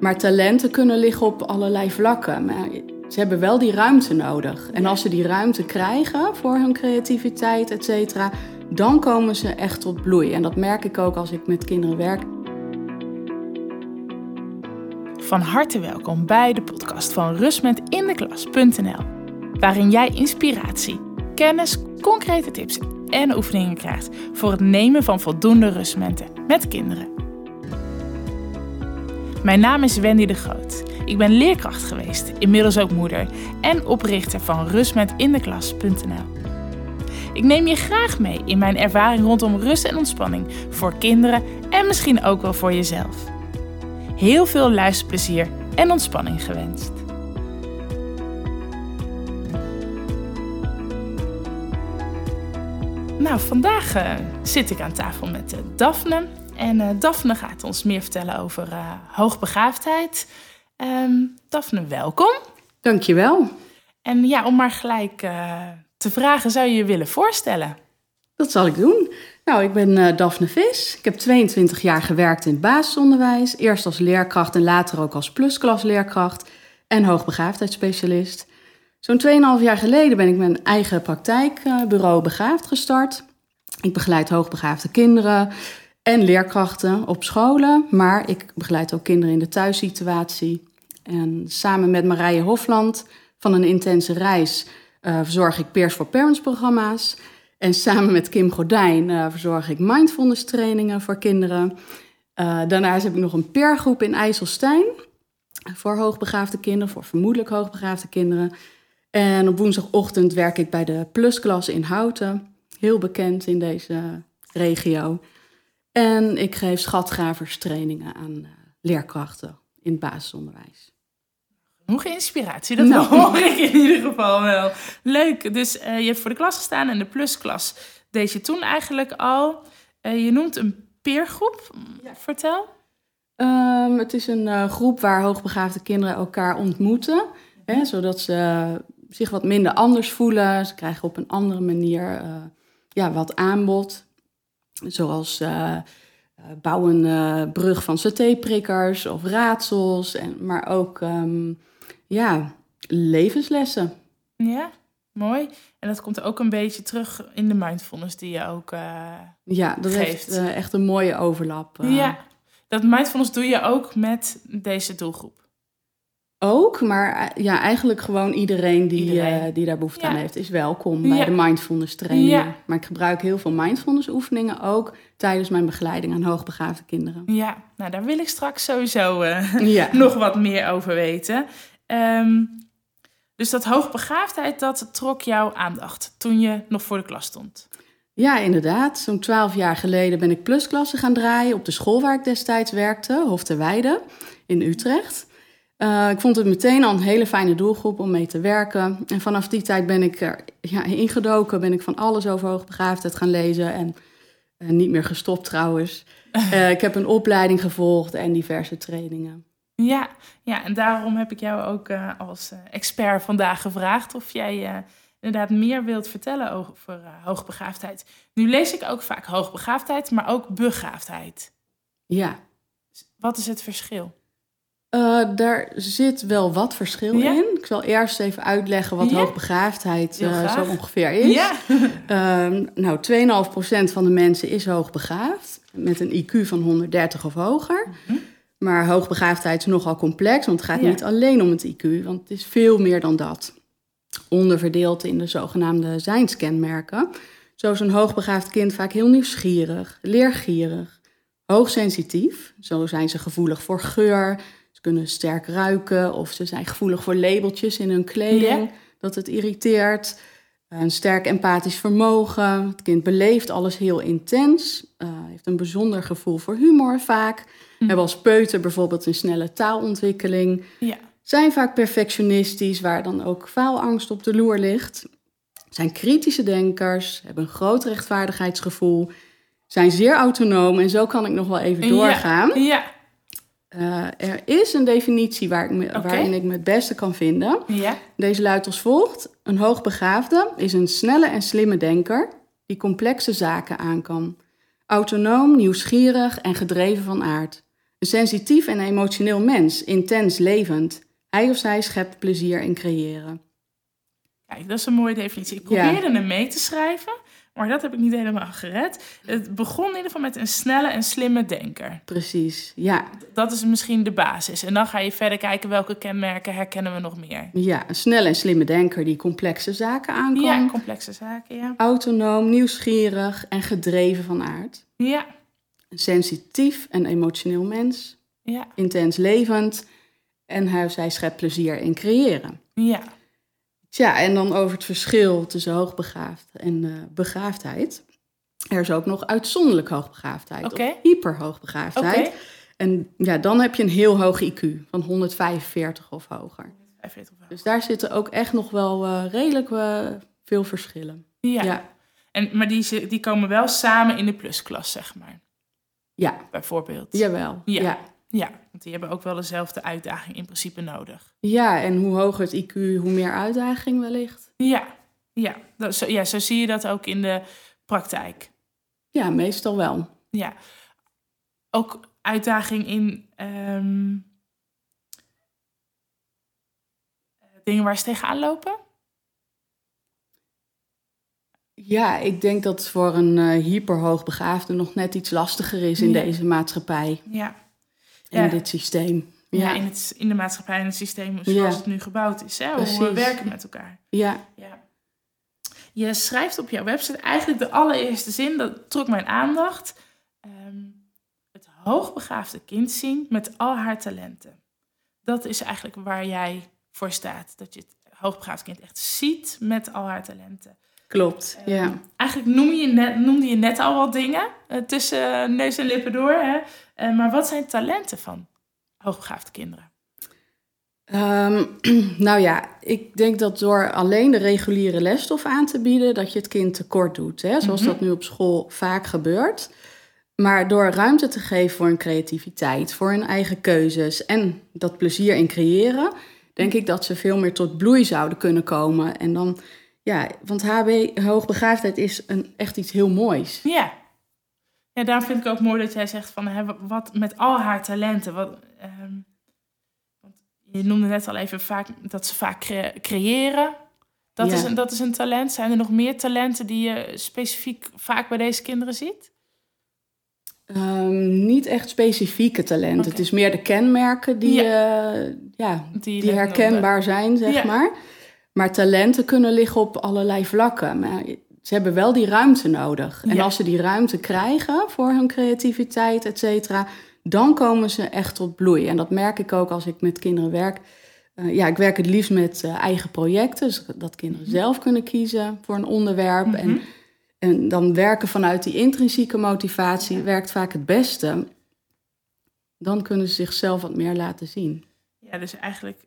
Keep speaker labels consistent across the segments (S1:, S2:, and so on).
S1: Maar talenten kunnen liggen op allerlei vlakken. Maar ze hebben wel die ruimte nodig. En als ze die ruimte krijgen voor hun creativiteit, et cetera, dan komen ze echt tot bloei. En dat merk ik ook als ik met kinderen werk.
S2: Van harte welkom bij de podcast van rustmetindeklas.nl, waarin jij inspiratie, kennis, concrete tips en oefeningen krijgt voor het nemen van voldoende rustmomenten met kinderen. Mijn naam is Wendy de Groot. Ik ben leerkracht geweest, inmiddels ook moeder en oprichter van rustmetindeklas.nl. Ik neem je graag mee in mijn ervaring rondom rust en ontspanning voor kinderen en misschien ook wel voor jezelf. Heel veel luisterplezier en ontspanning gewenst. Nou, vandaag uh, zit ik aan tafel met uh, Daphne. En uh, Daphne gaat ons meer vertellen over hoogbegaafdheid. Um, Daphne, welkom.
S1: Dankjewel.
S2: En ja, om maar gelijk te vragen, zou je je willen voorstellen?
S1: Dat zal ik doen. Nou, ik ben uh, Daphne Vis. Ik heb 22 jaar gewerkt in het basisonderwijs. Eerst als leerkracht en later ook als plusklasleerkracht en hoogbegaafdheidsspecialist. Zo'n 2,5 jaar geleden ben ik mijn eigen praktijkbureau Begaafd gestart. Ik begeleid hoogbegaafde kinderen en leerkrachten op scholen, maar ik begeleid ook kinderen in de thuissituatie. En samen met Marije Hofland van een intense reis uh, verzorg ik Peers for Parents programma's. En samen met Kim Gordijn uh, verzorg ik mindfulness trainingen voor kinderen. Uh, daarnaast heb ik nog een peergroep in IJsselstein voor hoogbegaafde kinderen, voor vermoedelijk hoogbegaafde kinderen. En op woensdagochtend werk ik bij de plusklas in Houten, heel bekend in deze regio. En ik geef schatgraverstrainingen aan leerkrachten in het basisonderwijs.
S2: Genoeg inspiratie, dat nou. hoor ik in ieder geval wel. Leuk, dus uh, je hebt voor de klas gestaan en de plusklas deed je toen eigenlijk al. Uh, je noemt een peergroep, ja. vertel.
S1: Um, het is een uh, groep waar hoogbegaafde kinderen elkaar ontmoeten. Hè, zodat ze zich wat minder anders voelen. Ze krijgen op een andere manier ja, wat aanbod. Zoals bouw een brug van satéprikkers of raadsels. En, maar ook... Um, ja, levenslessen.
S2: Ja, mooi. En dat komt ook een beetje terug in de mindfulness die je ook uh,
S1: Ja, dat
S2: geeft.
S1: heeft echt een mooie overlap.
S2: Ja, dat mindfulness doe je ook met deze doelgroep.
S1: Ook, maar ja, eigenlijk gewoon iedereen die, iedereen. die daar behoefte ja. aan heeft, is welkom bij ja. de mindfulness training. Ja. Maar ik gebruik heel veel mindfulness oefeningen ook tijdens mijn begeleiding aan hoogbegaafde kinderen.
S2: Ja, nou daar wil ik straks sowieso nog wat meer over weten. Um, dus dat hoogbegaafdheid, dat trok jouw aandacht toen je nog voor de klas stond.
S1: Ja, inderdaad. Zo'n twaalf jaar geleden ben ik plusklassen gaan draaien op de school waar ik destijds werkte, Hof ter Weide in Utrecht. Uh, ik vond het meteen al een hele fijne doelgroep om mee te werken. En vanaf die tijd ben ik er ja, ingedoken, ben ik van alles over hoogbegaafdheid gaan lezen en uh, niet meer gestopt trouwens. Uh, ik heb een opleiding gevolgd en diverse trainingen.
S2: Ja, ja, en daarom heb ik jou ook als expert vandaag gevraagd of jij inderdaad meer wilt vertellen over hoogbegaafdheid. Nu lees ik ook vaak hoogbegaafdheid, maar ook begaafdheid.
S1: Ja.
S2: Wat is het verschil?
S1: Daar zit wel wat verschil ja? in. Ik zal eerst even uitleggen wat ja? hoogbegaafdheid zo ongeveer is. Ja. Ehm, nou, 2,5% van de mensen is hoogbegaafd met een IQ van 130 of hoger. Mm -hmm. Maar hoogbegaafdheid is nogal complex, want het gaat niet alleen om het IQ, want het is veel meer dan dat. Onderverdeeld in de zogenaamde zijnskenmerken. Zo is een hoogbegaafd kind vaak heel nieuwsgierig, leergierig, hoogsensitief. Zo zijn ze gevoelig voor geur, ze kunnen sterk ruiken of ze zijn gevoelig voor labeltjes in hun kleding, ja. dat het irriteert. Een sterk empathisch vermogen. Het kind beleeft alles heel intens. Uh, heeft een bijzonder gevoel voor humor vaak. Mm. Hebben als peuter bijvoorbeeld een snelle taalontwikkeling.
S2: Ja.
S1: Zijn vaak perfectionistisch, waar dan ook faalangst op de loer ligt. Zijn kritische denkers, hebben een groot rechtvaardigheidsgevoel. Zijn zeer autonoom en zo kan ik nog wel even doorgaan.
S2: Ja. ja.
S1: Uh, er is een definitie waar ik me, okay. waarin ik me het beste kan vinden.
S2: Ja.
S1: Deze luidt als volgt. Een hoogbegaafde is een snelle en slimme denker die complexe zaken aan kan. Autonoom, nieuwsgierig en gedreven van aard. Een sensitief en emotioneel mens, intens levend. Hij of zij schept plezier in creëren.
S2: Kijk, dat is een mooie definitie. Ik
S1: Ja.
S2: probeerde hem mee te schrijven, maar dat heb ik niet helemaal gered. Het begon in ieder geval met een snelle en slimme denker.
S1: Precies, ja.
S2: Dat is misschien de basis. En dan ga je verder kijken welke kenmerken herkennen we nog meer.
S1: Ja, een snelle en slimme denker die complexe zaken aankan.
S2: Ja, complexe zaken, ja.
S1: Autonoom, nieuwsgierig en gedreven van aard.
S2: Ja,
S1: Een sensitief en emotioneel mens.
S2: ja,
S1: Intens levend. En hij zij schept plezier in creëren.
S2: ja.
S1: Tja, en dan over het verschil tussen hoogbegaafd en eh, begaafdheid. Er is ook nog uitzonderlijk hoogbegaafdheid.
S2: Oké.
S1: Of hyperhoogbegaafdheid. En ja, dan heb je een heel hoog IQ van 145 of hoger.
S2: 45 of wel.
S1: Dus daar zitten ook echt nog wel eh, redelijk eh, veel verschillen.
S2: Ja.
S1: Ja.
S2: En, maar die, die komen wel samen in de plusklas, zeg maar.
S1: Ja,
S2: Bijvoorbeeld.
S1: jawel.
S2: Ja.
S1: Ja.
S2: Ja, want die hebben ook wel dezelfde uitdaging in principe nodig.
S1: ja, en hoe hoger het IQ, hoe meer uitdaging wellicht.
S2: Ja, ja. Dat, zo, ja, zo zie je dat ook in de praktijk.
S1: Ja, meestal wel.
S2: Ja. Ook uitdaging in ehm, dingen waar ze tegenaan lopen.
S1: Ja, ik denk dat het voor een eh, hyperhoogbegaafde nog net iets lastiger is in
S2: Ja.
S1: deze maatschappij
S2: Ja. Ja.
S1: dit systeem.
S2: Ja.
S1: Ja,
S2: in, het, in de maatschappij en het systeem zoals het nu gebouwd is. Hè? Hoe we werken met elkaar.
S1: ja.
S2: Ja. Je schrijft op jouw website eigenlijk de allereerste zin, dat trok mijn aandacht. Ehm, het hoogbegaafde kind zien met al haar talenten. Dat is eigenlijk waar jij voor staat. Dat je het hoogbegaafde kind echt ziet met al haar talenten.
S1: Klopt.
S2: Ehm,
S1: Ja.
S2: Eigenlijk noem je net, noemde je net al wat dingen eh, tussen neus en lippen door. Hè? Eh, maar wat zijn talenten van hoogbegaafde kinderen?
S1: Ehm, nou ja, ik denk dat door alleen de reguliere lesstof aan te bieden, dat je het kind tekort doet. Hè? Zoals
S2: Mhm.
S1: dat nu op school vaak gebeurt. Maar door ruimte te geven voor hun creativiteit, voor hun eigen keuzes en dat plezier in creëren, denk ik dat ze veel meer tot bloei zouden kunnen komen. En dan, ja, want HB, hoogbegaafdheid, is een, echt iets heel moois.
S2: Ja. Ja, daarom vind ik ook mooi dat jij zegt van hè, wat met al haar talenten. Wat, ehm, want je noemde net al even vaak dat ze vaak cre- creëren. Dat,
S1: Ja.
S2: is een, dat is een talent. Zijn er nog meer talenten die je specifiek vaak bij deze kinderen ziet?
S1: Ehm, niet echt specifieke talenten. Het is meer de kenmerken die, ja. ja,
S2: Die,
S1: herkenbaar zijn, zeg
S2: Ja.
S1: maar. Maar talenten kunnen liggen op allerlei vlakken. Maar ze hebben wel die ruimte nodig. En
S2: Ja.
S1: als ze die ruimte krijgen voor hun creativiteit, et cetera, dan komen ze echt tot bloei. En dat merk ik ook als ik met kinderen werk. Eh, ja, ik werk het liefst met eh, eigen projecten. Dus dat kinderen zelf kunnen kiezen voor een onderwerp.
S2: Mhm.
S1: En, en dan werken vanuit die intrinsieke motivatie werkt vaak het beste. Dan kunnen ze zichzelf wat meer laten zien.
S2: Ja, dus eigenlijk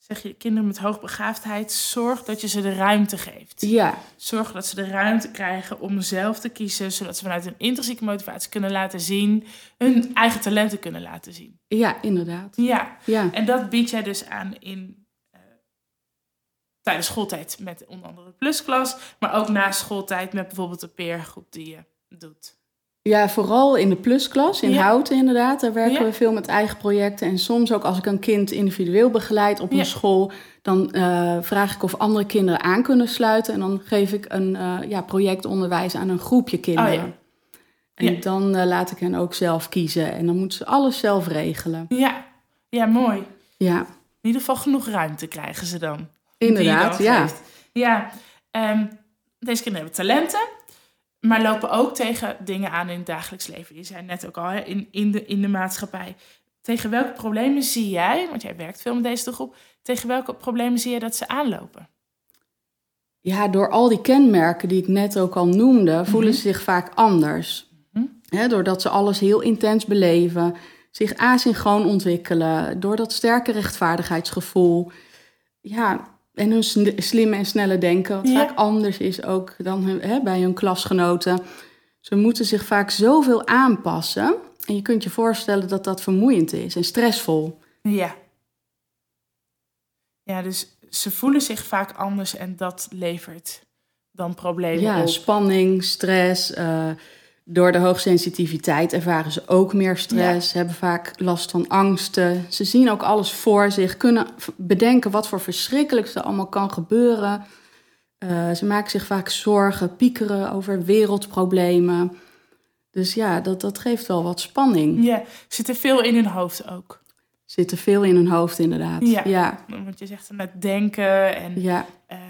S2: zeg je kinderen met hoogbegaafdheid, zorg dat je ze de ruimte geeft.
S1: Ja,
S2: Zorg dat ze de ruimte krijgen om zelf te kiezen, zodat ze vanuit hun intrinsieke motivatie kunnen laten zien, hun eigen talenten kunnen laten zien.
S1: ja inderdaad.
S2: Ja,
S1: Ja.
S2: en dat bied jij dus aan in eh, tijdens schooltijd met onder andere de plusklas, maar ook na schooltijd met bijvoorbeeld de peergroep die je doet.
S1: Ja, vooral in de plusklas, in
S2: Ja.
S1: Houten inderdaad. Daar werken
S2: Ja.
S1: we veel met eigen projecten. En soms ook als ik een kind individueel begeleid op een
S2: Ja.
S1: school... dan eh, vraag ik of andere kinderen aan kunnen sluiten. En dan geef ik een eh, ja, projectonderwijs aan een groepje kinderen.
S2: Oh ja.
S1: En dan eh, laat ik hen ook zelf kiezen. En dan moeten ze alles zelf regelen.
S2: Ja, ja, mooi.
S1: Ja,
S2: In ieder geval genoeg ruimte krijgen ze dan.
S1: inderdaad.
S2: dan
S1: Ja.
S2: Ja, ehm, deze kinderen hebben talenten, maar lopen ook tegen dingen aan in het dagelijks leven. Je zei net ook al, hè, in, in, de, in de maatschappij. Tegen welke problemen zie jij, want jij werkt veel met deze doelgroep, tegen welke problemen zie je dat ze aanlopen?
S1: Ja, door al die kenmerken die ik net ook al noemde, voelen
S2: Mhm.
S1: ze zich vaak anders.
S2: Mhm.
S1: Doordat ze alles heel intens beleven, zich asynchroon ontwikkelen, door dat sterke rechtvaardigheidsgevoel. Ja, en hun slimme en snelle denken, wat
S2: Ja.
S1: vaak anders is ook dan hun, hè, bij hun klasgenoten. Ze moeten zich vaak zoveel aanpassen. En je kunt je voorstellen dat dat vermoeiend is en stressvol.
S2: Ja. Ja, dus ze voelen zich vaak anders en dat levert dan problemen
S1: Ja,
S2: op.
S1: spanning, stress, eh, Door de hoogsensitiviteit ervaren ze ook meer stress, hebben vaak last van angsten. Ze zien ook alles voor zich, kunnen bedenken wat voor verschrikkelijks er allemaal kan gebeuren. Eh, ze maken zich vaak zorgen, piekeren over wereldproblemen. Dus ja, dat, dat geeft wel wat spanning.
S2: Ja, zit er veel in hun hoofd ook.
S1: Zit er veel in hun hoofd, inderdaad.
S2: Ja.
S1: ja,
S2: Want je zegt net denken en
S1: ja,
S2: ehm,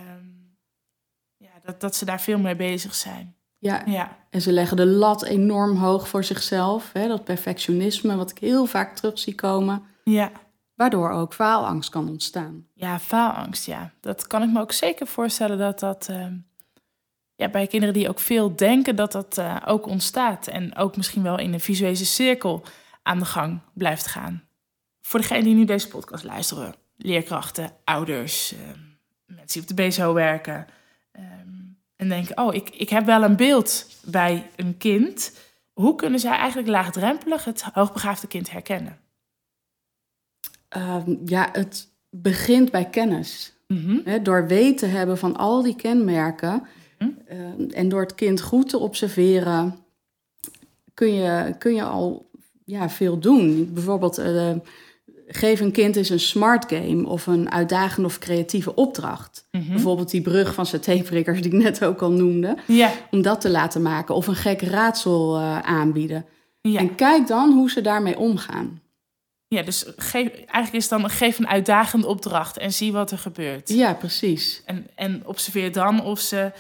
S2: ja, dat, dat ze daar veel mee bezig zijn.
S1: Ja.
S2: Ja,
S1: En ze leggen de lat enorm hoog voor zichzelf. Hè? Dat perfectionisme, wat ik heel vaak terug zie komen.
S2: ja.
S1: Waardoor ook faalangst kan ontstaan.
S2: Ja, faalangst, ja. Dat kan ik me ook zeker voorstellen dat dat ehm, ja, bij kinderen die ook veel denken, dat dat eh, ook ontstaat. En ook misschien wel in een visuele cirkel aan de gang blijft gaan. Voor degenen die nu deze podcast luisteren, leerkrachten, ouders, ehm, mensen die op de BSO werken. ehm, en denken, oh, ik, ik heb wel een beeld bij een kind. Hoe kunnen zij eigenlijk laagdrempelig het hoogbegaafde kind herkennen?
S1: Ehm, ja, het begint bij kennis.
S2: Mhm.
S1: Door weten hebben van al die kenmerken.
S2: Mhm.
S1: ehm, en door het kind goed te observeren, kun je, kun je al ja, veel doen. Bijvoorbeeld, eh, geef een kind eens een smart game of een uitdagende of creatieve opdracht.
S2: Mhm.
S1: Bijvoorbeeld die brug van satéprikkers die ik net ook al noemde.
S2: Ja,
S1: om dat te laten maken of een gek raadsel eh, aanbieden. En kijk dan hoe ze daarmee omgaan.
S2: Ja, dus geef, eigenlijk is dan geef een uitdagende opdracht en zie wat er gebeurt.
S1: Ja, precies.
S2: En, en observeer dan of ze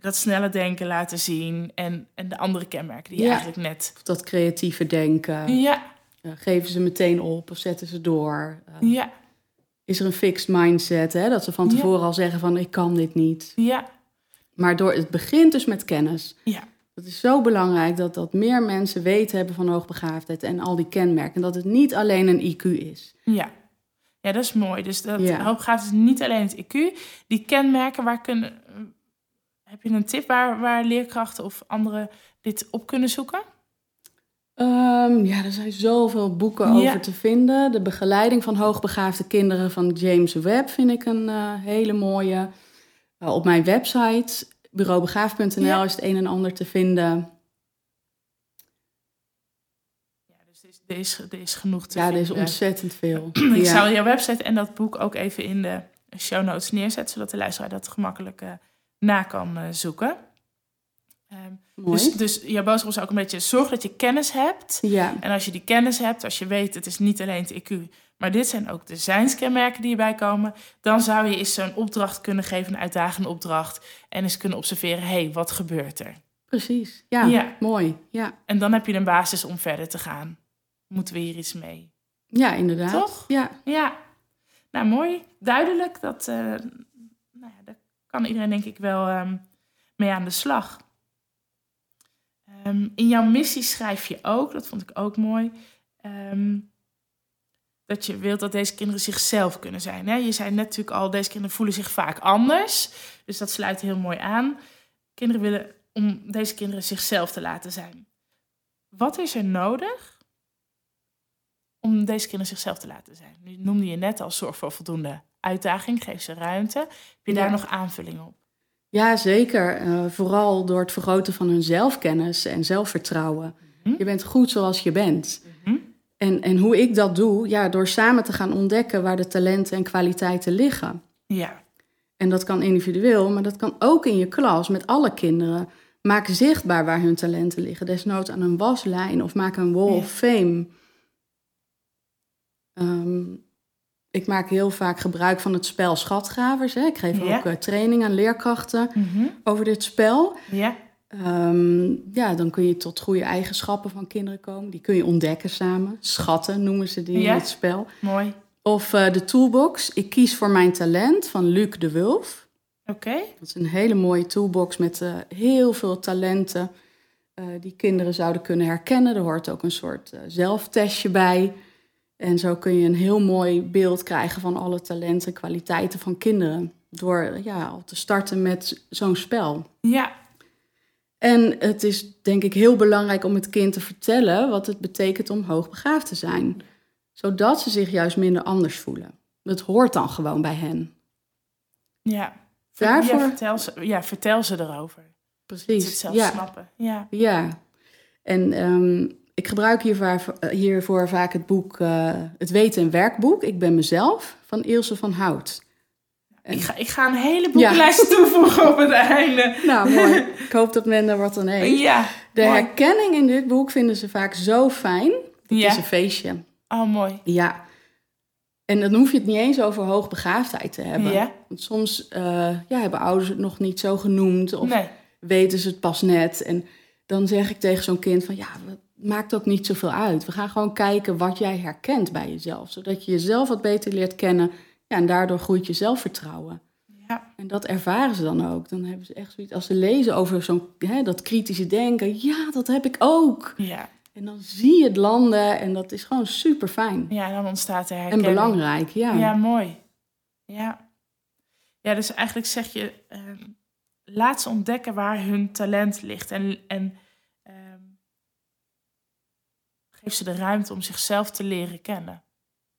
S2: dat snelle denken laten zien en, en de andere kenmerken die je
S1: Ja.
S2: eigenlijk net.
S1: Dat creatieve denken.
S2: Ja,
S1: geven ze meteen op of zetten ze door. Eh,
S2: ja,
S1: Is er een fixed mindset, hè? dat ze van
S2: Ja.
S1: tevoren al zeggen van ik kan dit niet.
S2: ja,
S1: Maar door, het begint dus met kennis.
S2: ja.
S1: Het is zo belangrijk dat, dat meer mensen weten hebben van hoogbegaafdheid en al die kenmerken. En dat het niet alleen een IQ is.
S2: Ja. Ja, dat is mooi. Dus dat
S1: Ja.
S2: hoogbegaafd is niet alleen het IQ. Die kenmerken, waar kunnen... Heb je een tip waar, waar leerkrachten of anderen dit op kunnen zoeken?
S1: Ehm, ja, er zijn zoveel boeken
S2: Ja.
S1: over te vinden. De begeleiding van hoogbegaafde kinderen van James Webb vind ik een eh, hele mooie. Uh, op mijn website bureaubegaaf.nl
S2: Ja.
S1: is het een en ander te vinden.
S2: Ja, dus er is, er is, er is genoeg te
S1: Ja, er is
S2: vinden.
S1: ontzettend veel.
S2: Ik
S1: ja.
S2: zou jouw website en dat boek ook even in de show notes neerzetten, zodat de luisteraar dat gemakkelijk eh, na kan eh, zoeken. Ehm,
S1: Mooi.
S2: dus, dus jouw boodschap is ook een beetje zorg dat je kennis hebt.
S1: ja,
S2: En als je die kennis hebt, als je weet, het is niet alleen het IQ, maar dit zijn ook de zijnskenmerken die erbij komen, dan zou je eens zo'n opdracht kunnen geven, een uitdagende opdracht, en eens kunnen observeren, hé, hey, wat gebeurt er?
S1: precies. Ja,
S2: Ja.
S1: mooi. Ja.
S2: En dan heb je een basis om verder te gaan. Moeten we hier iets mee?
S1: ja, inderdaad.
S2: Toch?
S1: Ja.
S2: Ja, nou mooi, duidelijk. Dat, eh, nou ja, daar kan iedereen denk ik wel ehm, mee aan de slag. Ehm, in jouw missie schrijf je ook, dat vond ik ook mooi, ehm, dat je wilt dat deze kinderen zichzelf kunnen zijn. Hè? Je zei net natuurlijk al, deze kinderen voelen zich vaak anders. Dus dat sluit heel mooi aan. Kinderen willen om deze kinderen zichzelf te laten zijn. Wat is er nodig om deze kinderen zichzelf te laten zijn? Nu noemde je net al zorg voor voldoende uitdaging, geef ze ruimte. Heb je daar
S1: Ja.
S2: nog aanvulling op?
S1: Ja, zeker. Eh, vooral door het vergroten van hun zelfkennis en zelfvertrouwen.
S2: Mhm.
S1: Je bent goed zoals je bent.
S2: Mhm.
S1: En, en hoe ik dat doe, ja, door samen te gaan ontdekken waar de talenten en kwaliteiten liggen.
S2: Ja,
S1: En dat kan individueel, maar dat kan ook in je klas met alle kinderen. Maak zichtbaar waar hun talenten liggen. Desnoods aan een waslijn of maak een wall
S2: Ja.
S1: of fame. Ehm, ik maak heel vaak gebruik van het spel Schatgravers. Hè. Ik geef
S2: Ja.
S1: ook uh, training aan leerkrachten
S2: Mhm.
S1: over dit spel.
S2: ja,
S1: Ehm, ja, dan kun je tot goede eigenschappen van kinderen komen. Die kun je ontdekken samen. Schatten noemen ze die
S2: Ja.
S1: in het spel.
S2: mooi.
S1: Of eh, de toolbox. Ik kies voor mijn talent van Luc de Wulf.
S2: Oké,
S1: Dat is een hele mooie toolbox met eh, heel veel talenten eh, die kinderen zouden kunnen herkennen. Er hoort ook een soort eh, zelftestje bij. En zo kun je een heel mooi beeld krijgen van alle talenten en kwaliteiten van kinderen. Door ja, al te starten met zo'n spel.
S2: ja,
S1: En het is denk ik heel belangrijk om het kind te vertellen wat het betekent om hoogbegaafd te zijn. Zodat ze zich juist minder anders voelen. Dat hoort dan gewoon bij hen.
S2: ja.
S1: Daarvoor-
S2: Ja, vertel ze, ja, vertel ze erover. Dat ze het
S1: Precies.
S2: zelf
S1: Ja,
S2: snappen. Ja,
S1: ja. En ehm, ik gebruik hiervoor, hiervoor vaak het boek uh, Het Weten en Werkboek. Ik ben mezelf van Ilse van Hout.
S2: Ik ga, ik ga een hele boekenlijst toevoegen op het einde.
S1: Nou, mooi. Ik hoop dat men er wat aan heeft.
S2: Ja,
S1: De
S2: mooi.
S1: herkenning in dit boek vinden ze vaak zo fijn. Het
S2: Ja.
S1: is een feestje.
S2: Oh, mooi.
S1: Ja. En dan hoef je het niet eens over hoogbegaafdheid te hebben.
S2: Ja?
S1: Want soms eh, ja, hebben ouders het nog niet zo genoemd. Of
S2: Nee.
S1: weten ze het pas net. En dan zeg ik tegen zo'n kind van ja, maakt ook niet zoveel uit. We gaan gewoon kijken wat jij herkent bij jezelf. Zodat je jezelf wat beter leert kennen. Ja, en daardoor groeit je zelfvertrouwen.
S2: Ja.
S1: En dat ervaren ze dan ook. Dan hebben ze echt zoiets, als ze lezen over zo'n, dat kritische denken. Ja, dat heb ik ook.
S2: Ja.
S1: En dan zie je het landen en dat is gewoon super fijn.
S2: ja, dan ontstaat er
S1: En
S2: herkenning.
S1: belangrijk, ja.
S2: Ja, mooi. Ja. Ja, dus eigenlijk zeg je, ehm, laat ze ontdekken waar hun talent ligt. En, en ehm, geef ze de ruimte om zichzelf te leren kennen.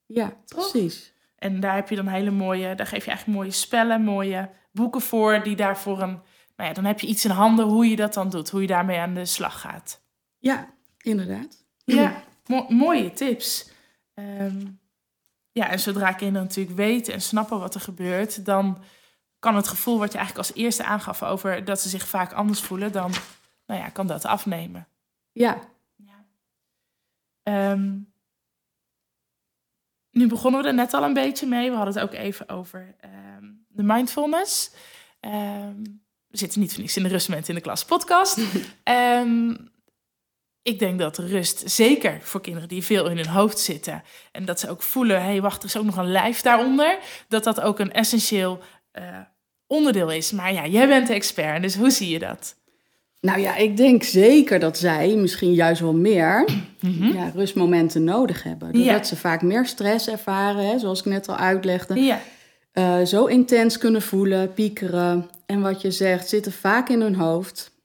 S1: Ja,
S2: Toch?
S1: precies.
S2: En daar heb je dan hele mooie, daar geef je eigenlijk mooie spellen, mooie boeken voor, die daarvoor een, nou ja, dan heb je iets in handen hoe je dat dan doet, hoe je daarmee aan de slag gaat.
S1: Ja, inderdaad.
S2: Ja, mo- mooie tips. Ehm, ja, en zodra kinderen natuurlijk weten en snappen wat er gebeurt, dan kan het gevoel wat je eigenlijk als eerste aangaf over dat ze zich vaak anders voelen, dan nou ja, kan dat afnemen.
S1: Ja,
S2: Ehm, nu begonnen we er net al een beetje mee. We hadden het ook even over ehm, de mindfulness. Ehm, we zitten niet voor niks in de Rustmoment in de Klas podcast. Ik denk dat rust, zeker voor kinderen die veel in hun hoofd zitten... en dat ze ook voelen, hé, hey, wacht, er is ook nog een lijf daaronder... dat dat ook een essentieel eh, onderdeel is. Maar ja, jij bent de expert, dus hoe zie je dat?
S1: Nou ja, ik denk zeker dat zij, misschien juist wel meer,
S2: Mhm.
S1: ja, rustmomenten nodig hebben. Doordat
S2: Ja.
S1: ze vaak meer stress ervaren, hè, zoals ik net al uitlegde.
S2: Ja,
S1: eh, zo intens kunnen voelen, piekeren. En wat je zegt, zitten vaak in hun hoofd.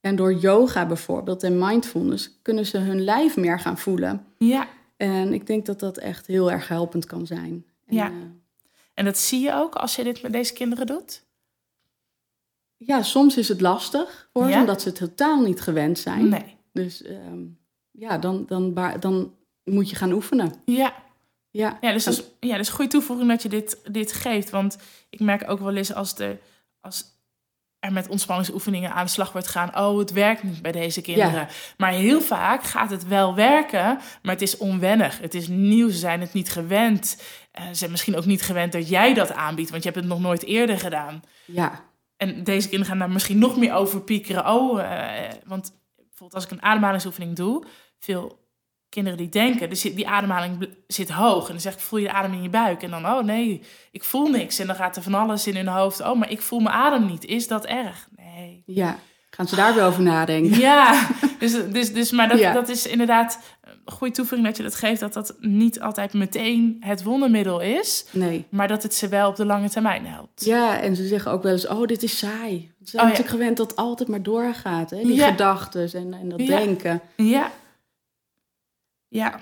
S1: En door yoga bijvoorbeeld en mindfulness kunnen ze hun lijf meer gaan voelen.
S2: ja.
S1: En ik denk dat dat echt heel erg helpend kan zijn. En,
S2: Ja.
S1: eh,
S2: En dat zie je ook als je dit met deze kinderen doet?
S1: Ja, soms is het lastig voor
S2: Ja?
S1: ze, omdat ze het totaal niet gewend zijn.
S2: Nee.
S1: Dus ehm, ja, dan, dan, dan moet je gaan oefenen.
S2: Ja,
S1: Ja,
S2: ja dus dat is, ja, dus goede toevoeging dat je dit, dit geeft. Want ik merk ook wel eens als, de, als er met ontspanningsoefeningen aan de slag wordt gaan... oh, het werkt niet bij deze kinderen. Maar heel vaak gaat het wel werken, maar het is onwennig. Het is nieuw, ze zijn het niet gewend. Eh, ze zijn misschien ook niet gewend dat jij dat aanbiedt... want je hebt het nog nooit eerder gedaan.
S1: ja,
S2: En deze kinderen gaan daar misschien nog meer over piekeren. Oh, eh, want bijvoorbeeld als ik een ademhalingsoefening doe, veel kinderen die denken, dus die ademhaling zit hoog. En dan zeg ik, voel je de adem in je buik? En dan, oh nee, ik voel niks. En dan gaat er van alles in hun hoofd. Oh, maar ik voel mijn adem niet. Is dat erg? Nee.
S1: ja. Gaan ze daar weer over nadenken?
S2: Ja, dus, dus, dus maar dat,
S1: Ja.
S2: dat is inderdaad goede toevoeging dat je dat geeft, dat dat niet altijd meteen het wondermiddel is,
S1: Nee.
S2: maar dat het ze wel op de lange termijn helpt.
S1: Ja, en ze zeggen ook wel eens, oh, dit is saai. Ze zijn
S2: Oh, ja.
S1: gewend dat het altijd maar doorgaat, hè? Die
S2: Ja.
S1: gedachten en, en dat
S2: Ja.
S1: denken.
S2: Ja. Ja.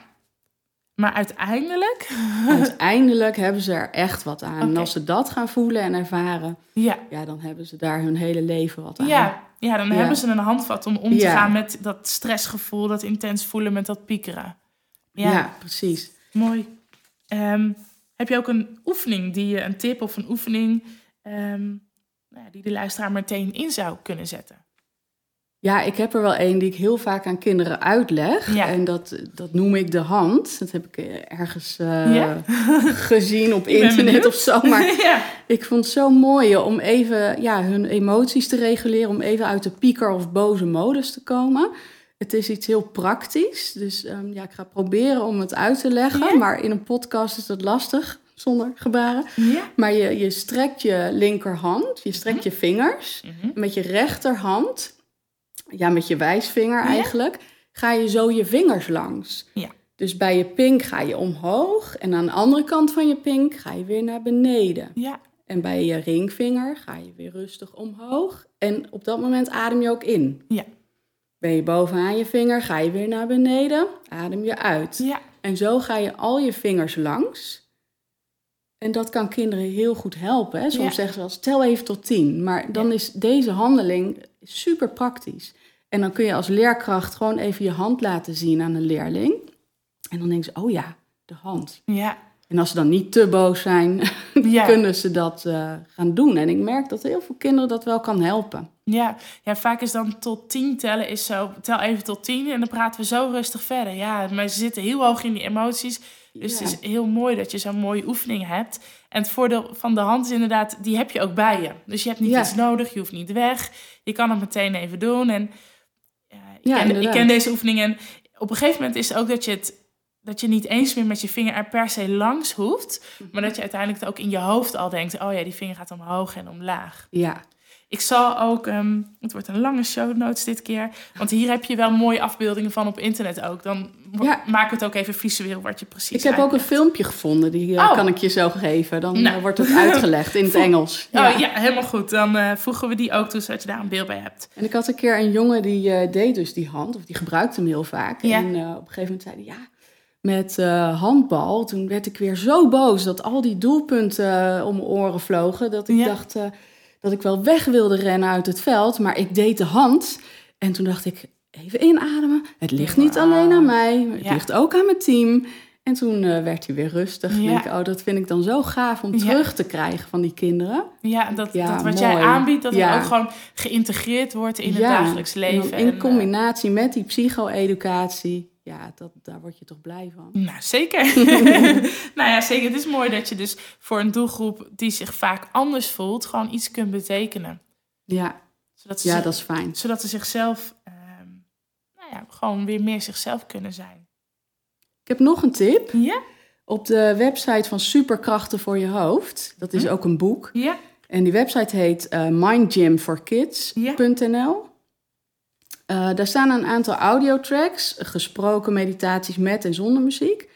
S2: Maar uiteindelijk...
S1: Uiteindelijk hebben ze er echt wat aan. En als ze dat gaan voelen en ervaren,
S2: Ja.
S1: ja, dan hebben ze daar hun hele leven wat aan.
S2: Ja, ja dan
S1: Ja.
S2: hebben ze een handvat om om te
S1: Ja.
S2: gaan met dat stressgevoel, dat intens voelen met dat piekeren. Ja,
S1: Ja, precies.
S2: mooi. Ehm, heb je ook een oefening die je, een tip of een oefening, ehm, nou die de luisteraar meteen in zou kunnen zetten?
S1: Ja, ik heb er wel één die ik heel vaak aan kinderen uitleg.
S2: Ja.
S1: En dat, dat noem ik de hand. Dat heb ik eh, ergens eh,
S2: Ja?
S1: gezien op internet of zo. Maar
S2: ja.
S1: ik vond het zo mooi om even ja, hun emoties te reguleren. Om even uit de pieker of boze modus te komen. Het is iets heel praktisch. Dus ehm, ja, ik ga proberen om het uit te leggen. Maar in een podcast is dat lastig zonder gebaren.
S2: Ja.
S1: Maar je, je strekt je linkerhand, je strekt je vingers.
S2: Mhm.
S1: Met je rechterhand, ja, met je wijsvinger
S2: Ja?
S1: eigenlijk, ga je zo je vingers langs.
S2: Ja.
S1: Dus bij je pink ga je omhoog en aan de andere kant van je pink ga je weer naar beneden.
S2: Ja.
S1: En bij je ringvinger ga je weer rustig omhoog en op dat moment adem je ook in.
S2: Ja.
S1: Ben je bovenaan je vinger, ga je weer naar beneden, adem je uit.
S2: Ja.
S1: En zo ga je al je vingers langs. En dat kan kinderen heel goed helpen. Hè? Soms
S2: Ja.
S1: zeggen ze wel, tel even tot tien. Maar dan
S2: Ja.
S1: is deze handeling super praktisch. En dan kun je als leerkracht gewoon even je hand laten zien aan een leerling. En dan denken ze, oh ja, de hand.
S2: Ja.
S1: En als ze dan niet te boos zijn,
S2: Ja.
S1: kunnen ze dat eh, gaan doen. En ik merk dat heel veel kinderen dat wel kan helpen.
S2: Ja. ja, vaak is dan tot tien tellen is zo, tel even tot tien en dan praten we zo rustig verder. Ja, maar ze zitten heel hoog in die emoties. Dus
S1: Ja.
S2: het is heel mooi dat je zo'n mooie oefening hebt. En het voordeel van de hand is inderdaad, die heb je ook bij je. Dus je hebt niet
S1: Ja.
S2: iets nodig, je hoeft niet weg. Je kan het meteen even doen. En ja, ik, ken, ik
S1: inderdaad.
S2: ken deze oefening en op een gegeven moment is het ook dat je het dat je niet eens meer met je vinger er per se langs hoeft, maar dat je uiteindelijk het ook in je hoofd al denkt: oh ja, die vinger gaat omhoog en omlaag.
S1: Ja,
S2: Ik zal ook, ehm, het wordt een lange show notes dit keer, want hier heb je wel mooie afbeeldingen van op internet ook. Dan
S1: Ja.
S2: maak het ook even visueel wat je precies
S1: ik heb ook een filmpje gevonden, die eh,
S2: Oh.
S1: kan ik je zo geven. Dan
S2: Nou.
S1: eh, wordt het uitgelegd in het Engels.
S2: Oh ja, helemaal goed. Dan eh, voegen we die ook toe, zodat je daar een beeld bij hebt.
S1: En ik had een keer een jongen die deed dus die hand, of die gebruikte hem heel vaak.
S2: Ja.
S1: En op een gegeven moment zei hij, ja, met handbal, toen werd ik weer zo boos dat al die doelpunten om mijn oren vlogen. Dat ik
S2: Ja.
S1: dacht dat ik wel weg wilde rennen uit het veld, maar ik deed de hand. En toen dacht ik, even inademen. Het ligt niet alleen aan mij, het
S2: Ja.
S1: ligt ook aan mijn team. En toen eh, werd hij weer rustig.
S2: Ja.
S1: Ik denk, oh, dat vind ik dan zo gaaf om
S2: Ja.
S1: terug te krijgen van die kinderen.
S2: Ja, dat,
S1: Ja,
S2: dat wat
S1: mooi.
S2: jij aanbiedt, dat het ook gewoon geïntegreerd wordt in het dagelijks
S1: en
S2: leven.
S1: in
S2: En, eh,
S1: combinatie met die psycho-educatie, ja, dat, daar word je toch blij van.
S2: Nou, zeker. nou ja, zeker. Het is mooi dat je dus voor een doelgroep die zich vaak anders voelt, gewoon iets kunt betekenen.
S1: Ja,
S2: Zodat ze,
S1: ja
S2: zich-
S1: dat is fijn.
S2: zodat ze zichzelf, ehm, nou ja, gewoon weer meer zichzelf kunnen zijn.
S1: Ik heb nog een tip.
S2: Ja?
S1: Op de website van Superkrachten voor je hoofd, dat is
S2: Hm.
S1: ook een boek.
S2: Ja?
S1: En die website heet eh mindgymforkids.nl. Eh, daar staan een aantal audiotracks, gesproken meditaties met en zonder muziek.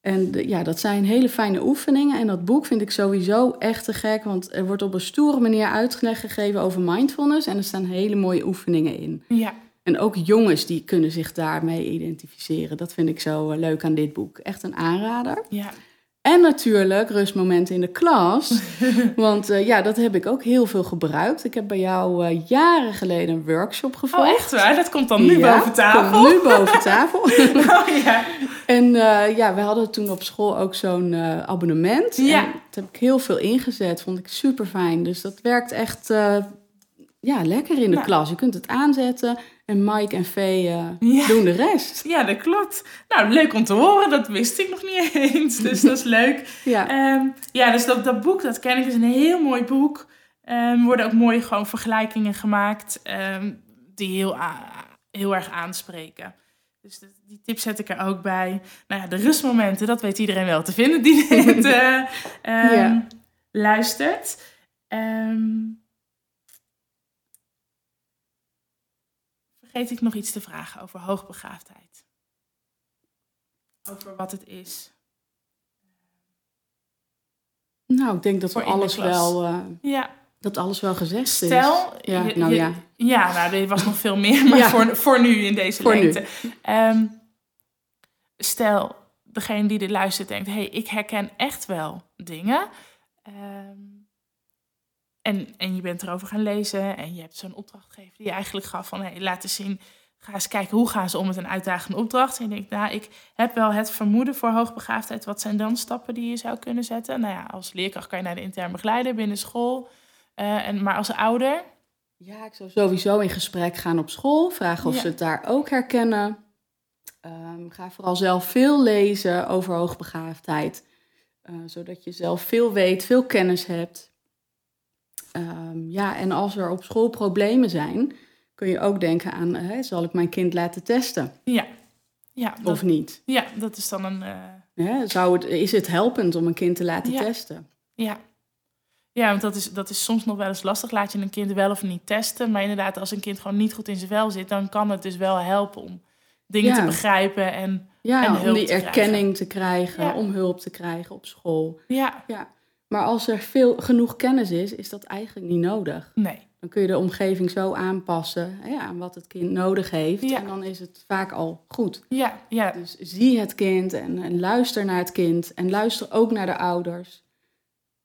S1: En de- ja, dat zijn hele fijne oefeningen. En dat boek vind ik sowieso echt te gek, want er wordt op een stoere manier uitgelegd gegeven over mindfulness. En er staan hele mooie oefeningen in.
S2: Ja.
S1: En ook jongens die kunnen zich daarmee identificeren. Dat vind ik zo eh, leuk aan dit boek. Echt een aanrader.
S2: Ja.
S1: En natuurlijk rustmomenten in de klas. Want eh, ja, dat heb ik ook heel veel gebruikt. Ik heb bij jou eh, jaren geleden een workshop gevolgd.
S2: Oh, echt waar? Dat komt dan nu
S1: Ja,
S2: boven tafel?
S1: komt nu boven tafel.
S2: Oh ja.
S1: en eh, ja, we hadden toen op school ook zo'n abonnement.
S2: Ja.
S1: En dat heb ik heel veel ingezet. Vond ik super fijn. Dus dat werkt echt ja, lekker in de
S2: Nou.
S1: klas. Je kunt het aanzetten. En Mike en Vee eh,
S2: Ja.
S1: doen de rest.
S2: ja, dat klopt. Nou, leuk om te horen. Dat wist ik nog niet eens. Dus dat is leuk.
S1: Ja.
S2: Ehm, ja, dus dat, dat boek, dat ken ik, is een heel mooi boek. Ehm, Er worden ook mooie gewoon vergelijkingen gemaakt ehm, die heel, heel erg aanspreken. Dus die tips zet ik er ook bij. Nou ja, de rustmomenten, dat weet iedereen wel te vinden die dit ehm,
S1: Ja.
S2: luistert. Ehm, vergeet ik nog iets te vragen over hoogbegaafdheid? Over wat het is.
S1: Nou, ik denk dat we alles wel, eh,
S2: Ja,
S1: dat alles wel gezegd is.
S2: Stel,
S1: Ja,
S2: je-
S1: nou ja.
S2: Ja, nou, er was nog veel meer, maar
S1: Ja.
S2: voor, voor nu in deze
S1: Voor
S2: lengte. Ehm, stel, degene die dit luistert denkt, hey, ik herken echt wel dingen. Ehm, en, en je bent erover gaan lezen en je hebt zo'n opdrachtgever die je eigenlijk gaf van, hey, laat eens zien, ga eens kijken hoe gaan ze om met een uitdagende opdracht. En je denkt, nou, ik heb wel het vermoeden voor hoogbegaafdheid. Wat zijn dan stappen die je zou kunnen zetten? Nou ja, als leerkracht kan je naar de intern begeleider binnen school. Eh, en, maar als ouder,
S1: Ja, ik zou sowieso in gesprek gaan op school. Vragen of
S2: Ja.
S1: ze het daar ook herkennen. Ehm, ga vooral zelf veel lezen over hoogbegaafdheid. eh, zodat je zelf veel weet, veel kennis hebt. Ehm, ja, en als er op school problemen zijn, kun je ook denken aan... hè, zal ik mijn kind laten testen
S2: ja. Ja, dat,
S1: of niet?
S2: ja, dat is dan een... eh,
S1: Hè, zou het, is het helpend om een kind te laten
S2: Ja.
S1: testen?
S2: ja. Ja, want dat is, dat is soms nog wel eens lastig. Laat je een kind wel of niet testen. Maar inderdaad, als een kind gewoon niet goed in zijn vel zit... dan kan het dus wel helpen om dingen
S1: Ja.
S2: te begrijpen. En
S1: Ja,
S2: En
S1: om
S2: hulp
S1: die
S2: te krijgen.
S1: erkenning te krijgen,
S2: Ja.
S1: om hulp te krijgen op school.
S2: ja,
S1: Ja, maar als er veel, genoeg kennis is, is dat eigenlijk niet nodig.
S2: nee.
S1: Dan kun je de omgeving zo aanpassen hè, aan wat het kind nodig heeft.
S2: Ja.
S1: En dan is het vaak al goed.
S2: Ja, ja,
S1: Dus zie het kind en, en luister naar het kind. En luister ook naar de ouders.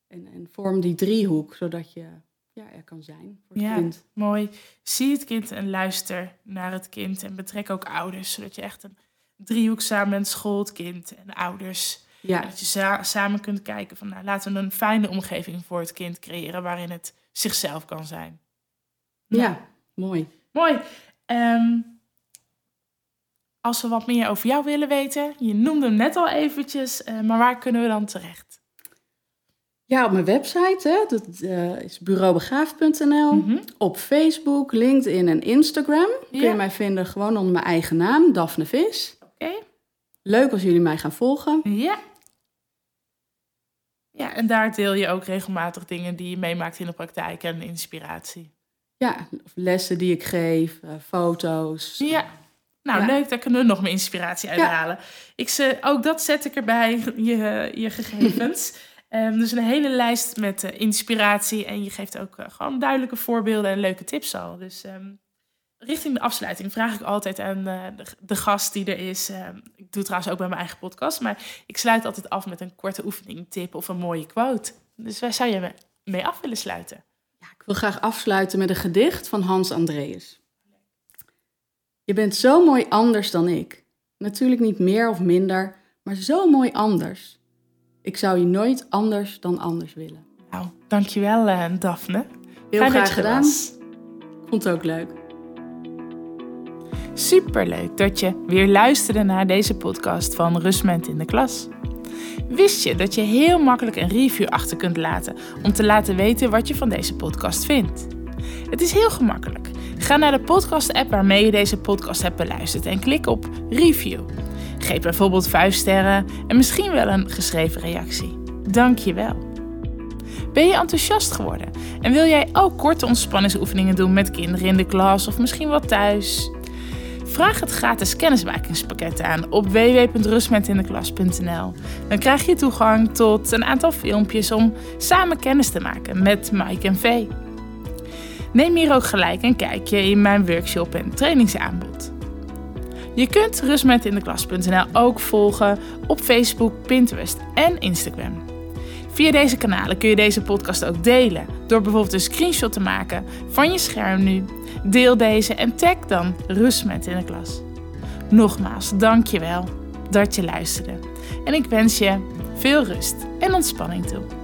S1: En, en vorm die driehoek, zodat je ja, er kan zijn voor het
S2: Ja.
S1: kind.
S2: Mooi. Zie het kind en luister naar het kind. En betrek ook ouders, zodat je echt een driehoek samen bent. School, het kind en ouders.
S1: Ja,
S2: Dat je za- samen kunt kijken van, nou, laten we een fijne omgeving voor het kind creëren waarin het zichzelf kan zijn. Nou,
S1: ja, mooi.
S2: Mooi. Ehm, als we wat meer over jou willen weten, je noemde hem net al eventjes, eh, maar waar kunnen we dan terecht?
S1: Ja, op mijn website, hè, dat eh, is bureaubegaafd.nl.
S2: Mhm.
S1: Op Facebook, LinkedIn en Instagram kun je mij vinden gewoon onder mijn eigen naam, Daphne Vis.
S2: Oké.
S1: Leuk als jullie mij gaan volgen.
S2: Ja. Ja, en daar deel je ook regelmatig dingen die je meemaakt in de praktijk en inspiratie.
S1: Ja, of lessen die ik geef, eh, foto's.
S2: Ja. Nou,
S1: Ja.
S2: leuk, daar kunnen we nog meer inspiratie uit
S1: Ja.
S2: halen. Ik ze, ook dat zet ik erbij, je, je gegevens. Ehm, dus een hele lijst met eh, inspiratie. En je geeft ook eh, gewoon duidelijke voorbeelden en leuke tips al. Dus ehm, richting de afsluiting vraag ik altijd aan eh, de, de gast die er is. ehm, ik doe trouwens ook bij mijn eigen podcast. Maar ik sluit altijd af met een korte oefening, tip of een mooie quote. Dus waar zou je me- mee af willen sluiten?
S1: Ja, ik wil graag afsluiten met een gedicht van Hans Andreas. Je bent zo mooi anders dan ik. Natuurlijk niet meer of minder, maar zo mooi anders. Ik zou je nooit anders dan anders willen.
S2: Nou, dankjewel uh, Daphne.
S1: Heel
S2: Fijn
S1: graag gedaan.
S2: was.
S1: Ik vond het ook leuk.
S2: Superleuk dat je weer luisterde naar deze podcast van Rustment in de Klas. Wist je dat je heel makkelijk een review achter kunt laten om te laten weten wat je van deze podcast vindt? Het is heel gemakkelijk. Ga naar de podcast-app waarmee je deze podcast hebt beluisterd en klik op review. Geef bijvoorbeeld 5 sterren en misschien wel een geschreven reactie. Dank je wel. Ben je enthousiast geworden en wil jij ook korte ontspanningsoefeningen doen met kinderen in de klas of misschien wat thuis? Vraag het gratis kennismakingspakket aan op www.rustmetindeklas.nl. Dan krijg je toegang tot een aantal filmpjes om samen kennis te maken met Mike en Vee. Neem hier ook gelijk een kijkje in mijn workshop en trainingsaanbod. Je kunt rustmetindeklas.nl ook volgen op Facebook, Pinterest en Instagram. Via deze kanalen kun je deze podcast ook delen door bijvoorbeeld een screenshot te maken van je scherm nu. Deel deze en tag dan Rustmet in de klas. Nogmaals, dankjewel dat je luisterde. En ik wens je veel rust en ontspanning toe.